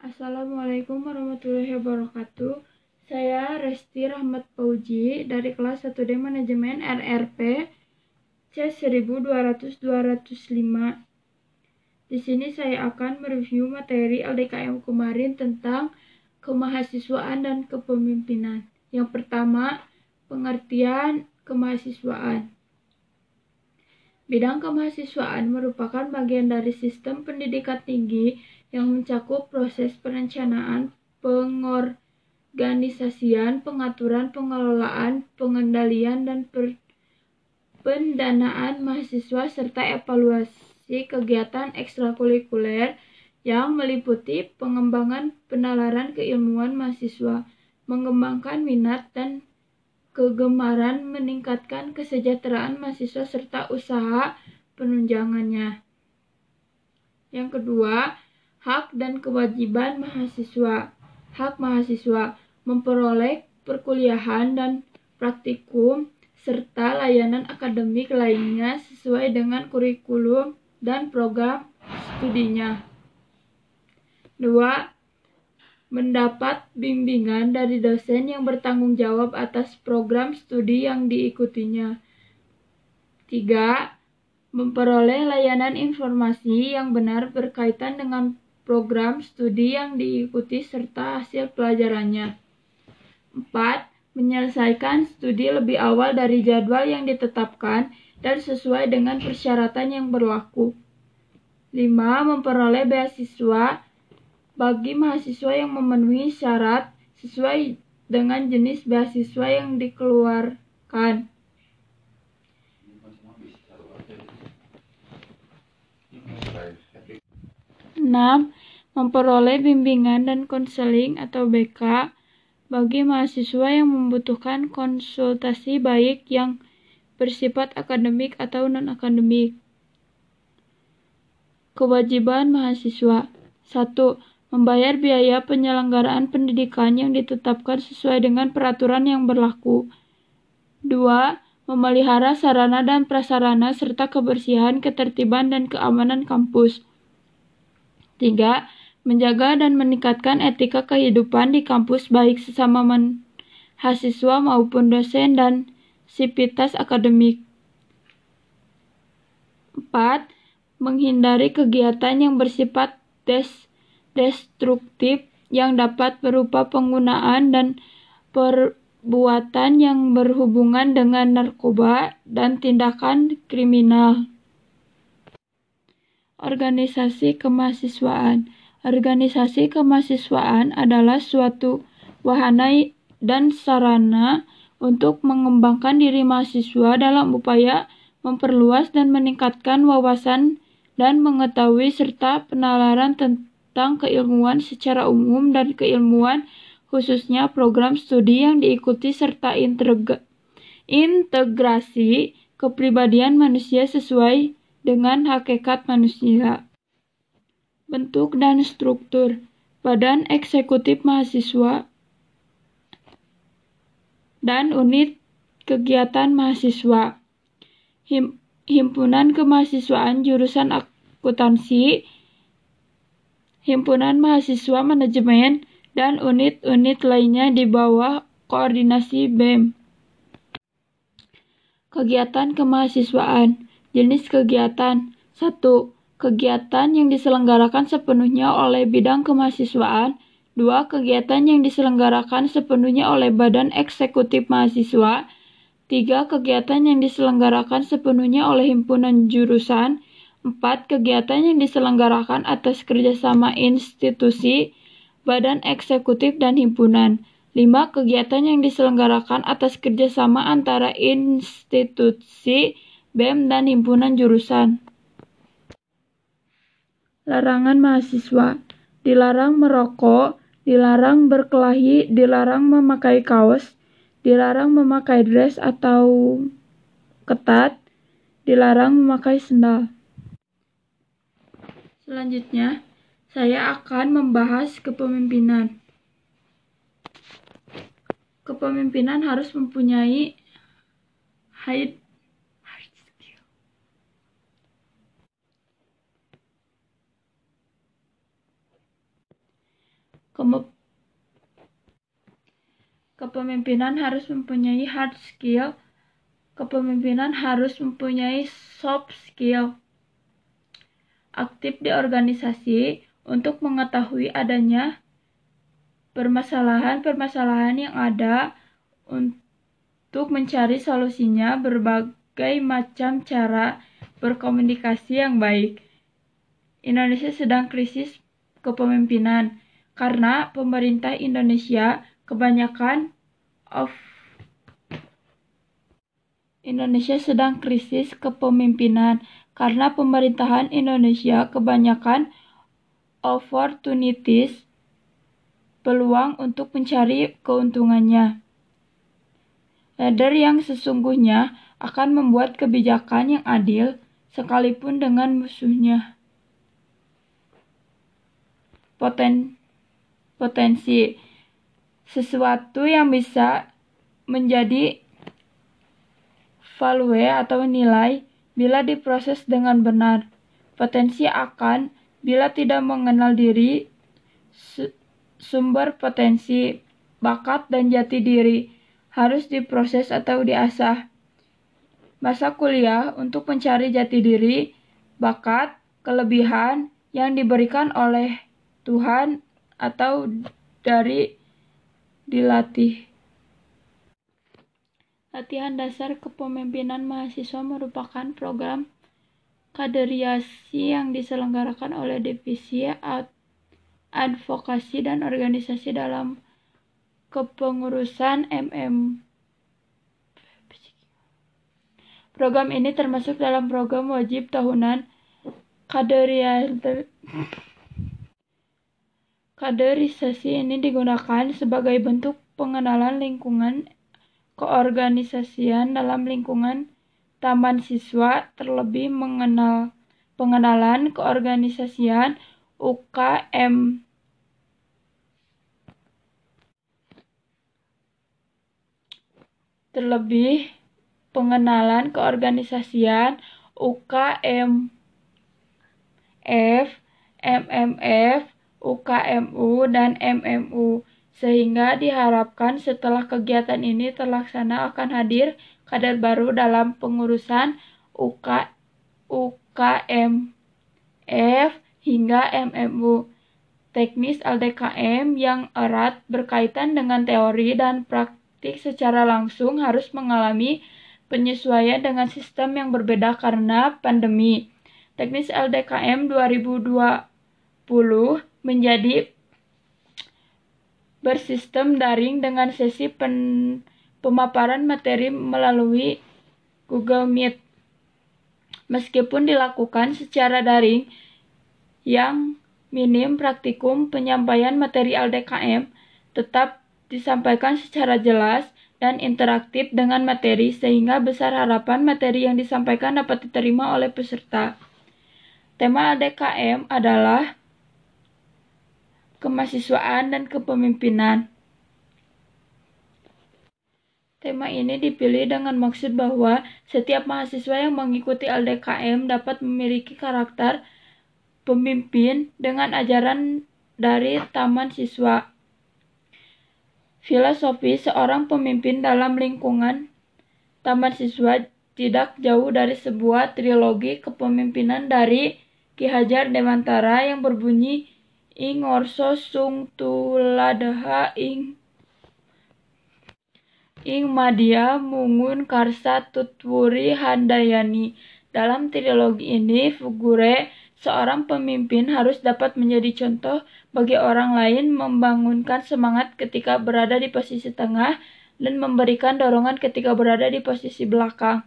Assalamualaikum warahmatullahi wabarakatuh. Saya Resti Rahmat Pauji dari kelas 1D Manajemen RRP C1200-205. Di sini saya akan mereview materi LDKM kemarin tentang kemahasiswaan dan kepemimpinan. Yang pertama, pengertian kemahasiswaan. Bidang kemahasiswaan merupakan bagian dari sistem pendidikan tinggi yang mencakup proses perencanaan, pengorganisasian, pengaturan, pengelolaan, pengendalian, dan pendanaan mahasiswa serta evaluasi kegiatan ekstrakurikuler yang meliputi pengembangan penalaran keilmuan mahasiswa, mengembangkan minat dan kegemaran, meningkatkan kesejahteraan mahasiswa serta usaha penunjangannya. Yang kedua, hak dan kewajiban mahasiswa. Hak mahasiswa memperoleh perkuliahan dan praktikum serta layanan akademik lainnya sesuai dengan kurikulum dan program studinya. Dua, mendapat bimbingan dari dosen yang bertanggung jawab atas program studi yang diikutinya. Tiga, memperoleh layanan informasi yang benar berkaitan dengan program studi yang diikuti serta hasil pelajarannya. 4. Menyelesaikan studi lebih awal dari jadwal yang ditetapkan dan sesuai dengan persyaratan yang berlaku. 5. Memperoleh beasiswa bagi mahasiswa yang memenuhi syarat sesuai dengan jenis beasiswa yang dikeluarkan. 6 memperoleh bimbingan dan konseling atau BK bagi mahasiswa yang membutuhkan konsultasi baik yang bersifat akademik atau non-akademik. Kewajiban mahasiswa 1. Membayar biaya penyelenggaraan pendidikan yang ditetapkan sesuai dengan peraturan yang berlaku. 2. Memelihara sarana dan prasarana serta kebersihan, ketertiban, dan keamanan kampus. 3 menjaga dan meningkatkan etika kehidupan di kampus baik sesama mahasiswa maupun dosen dan sivitas akademik. 4. Menghindari kegiatan yang bersifat des destruktif yang dapat berupa penggunaan dan perbuatan yang berhubungan dengan narkoba dan tindakan kriminal. Organisasi kemahasiswaan. Organisasi kemahasiswaan adalah suatu wahana dan sarana untuk mengembangkan diri mahasiswa dalam upaya memperluas dan meningkatkan wawasan dan mengetahui serta penalaran tentang keilmuan secara umum dan keilmuan khususnya program studi yang diikuti serta integrasi kepribadian manusia sesuai dengan hakikat manusia. Bentuk dan struktur Badan Eksekutif Mahasiswa dan Unit Kegiatan Mahasiswa Him Himpunan Kemahasiswaan Jurusan Akuntansi Himpunan Mahasiswa Manajemen dan unit-unit lainnya di bawah koordinasi BEM. Kegiatan kemahasiswaan Jenis kegiatan. 1 kegiatan yang diselenggarakan sepenuhnya oleh bidang kemahasiswaan, dua kegiatan yang diselenggarakan sepenuhnya oleh badan eksekutif mahasiswa, tiga kegiatan yang diselenggarakan sepenuhnya oleh himpunan jurusan, empat kegiatan yang diselenggarakan atas kerjasama institusi, badan eksekutif dan himpunan, lima kegiatan yang diselenggarakan atas kerjasama antara institusi, BEM dan himpunan jurusan. Larangan mahasiswa dilarang merokok, dilarang berkelahi, dilarang memakai kaos, dilarang memakai dress atau ketat, dilarang memakai sendal. Selanjutnya, saya akan membahas kepemimpinan. Kepemimpinan harus mempunyai high Kepemimpinan harus mempunyai hard skill. Kepemimpinan harus mempunyai soft skill. Aktif di organisasi untuk mengetahui adanya permasalahan-permasalahan yang ada untuk mencari solusinya berbagai macam cara berkomunikasi yang baik. Indonesia sedang krisis kepemimpinan karena pemerintah Indonesia kebanyakan of Indonesia sedang krisis kepemimpinan karena pemerintahan Indonesia kebanyakan opportunities peluang untuk mencari keuntungannya. Leader yang sesungguhnya akan membuat kebijakan yang adil sekalipun dengan musuhnya. Poten, potensi sesuatu yang bisa menjadi value atau nilai bila diproses dengan benar. Potensi akan bila tidak mengenal diri, sumber potensi, bakat, dan jati diri harus diproses atau diasah. Masa kuliah untuk mencari jati diri, bakat, kelebihan yang diberikan oleh Tuhan atau dari dilatih. Latihan dasar kepemimpinan mahasiswa merupakan program kaderisasi yang diselenggarakan oleh Divisi Advokasi dan Organisasi dalam kepengurusan MM. Program ini termasuk dalam program wajib tahunan kaderisasi ini digunakan sebagai bentuk pengenalan lingkungan keorganisasian dalam lingkungan taman siswa terlebih mengenal pengenalan keorganisasian UKM terlebih pengenalan keorganisasian UKM F, MMF, UKMU, dan MMU, sehingga diharapkan setelah kegiatan ini terlaksana akan hadir kader baru dalam pengurusan UK, UKM F hingga MMU. Teknis LDKM yang erat berkaitan dengan teori dan praktik secara langsung harus mengalami penyesuaian dengan sistem yang berbeda karena pandemi. Teknis LDKM 2020 menjadi bersistem daring dengan sesi pen, pemaparan materi melalui Google Meet. Meskipun dilakukan secara daring, yang minim praktikum penyampaian materi LDKM tetap disampaikan secara jelas dan interaktif dengan materi sehingga besar harapan materi yang disampaikan dapat diterima oleh peserta. Tema ADKM adalah kemahasiswaan dan kepemimpinan. Tema ini dipilih dengan maksud bahwa setiap mahasiswa yang mengikuti LDKM dapat memiliki karakter pemimpin dengan ajaran dari taman siswa. Filosofi seorang pemimpin dalam lingkungan taman siswa tidak jauh dari sebuah trilogi kepemimpinan dari Ki Hajar Dewantara yang berbunyi ing orso sung tuladaha ing ing madia mungun karsa tutwuri handayani. Dalam trilogi ini, Fugure Seorang pemimpin harus dapat menjadi contoh bagi orang lain, membangunkan semangat ketika berada di posisi tengah, dan memberikan dorongan ketika berada di posisi belakang.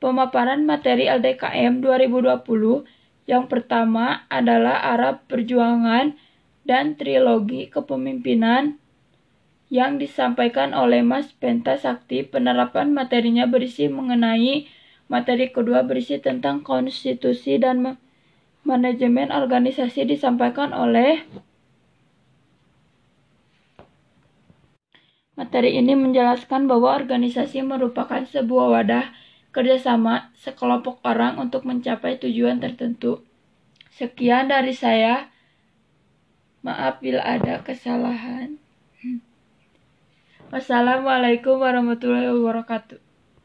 Pemaparan materi LDKM 2020 yang pertama adalah Arab Perjuangan dan Trilogi Kepemimpinan yang disampaikan oleh Mas Penta Sakti. Penerapan materinya berisi mengenai materi kedua berisi tentang konstitusi dan manajemen organisasi disampaikan oleh Materi ini menjelaskan bahwa organisasi merupakan sebuah wadah kerjasama sekelompok orang untuk mencapai tujuan tertentu. Sekian dari saya. Maaf bila ada kesalahan. Wassalamualaikum warahmatullahi wabarakatuh.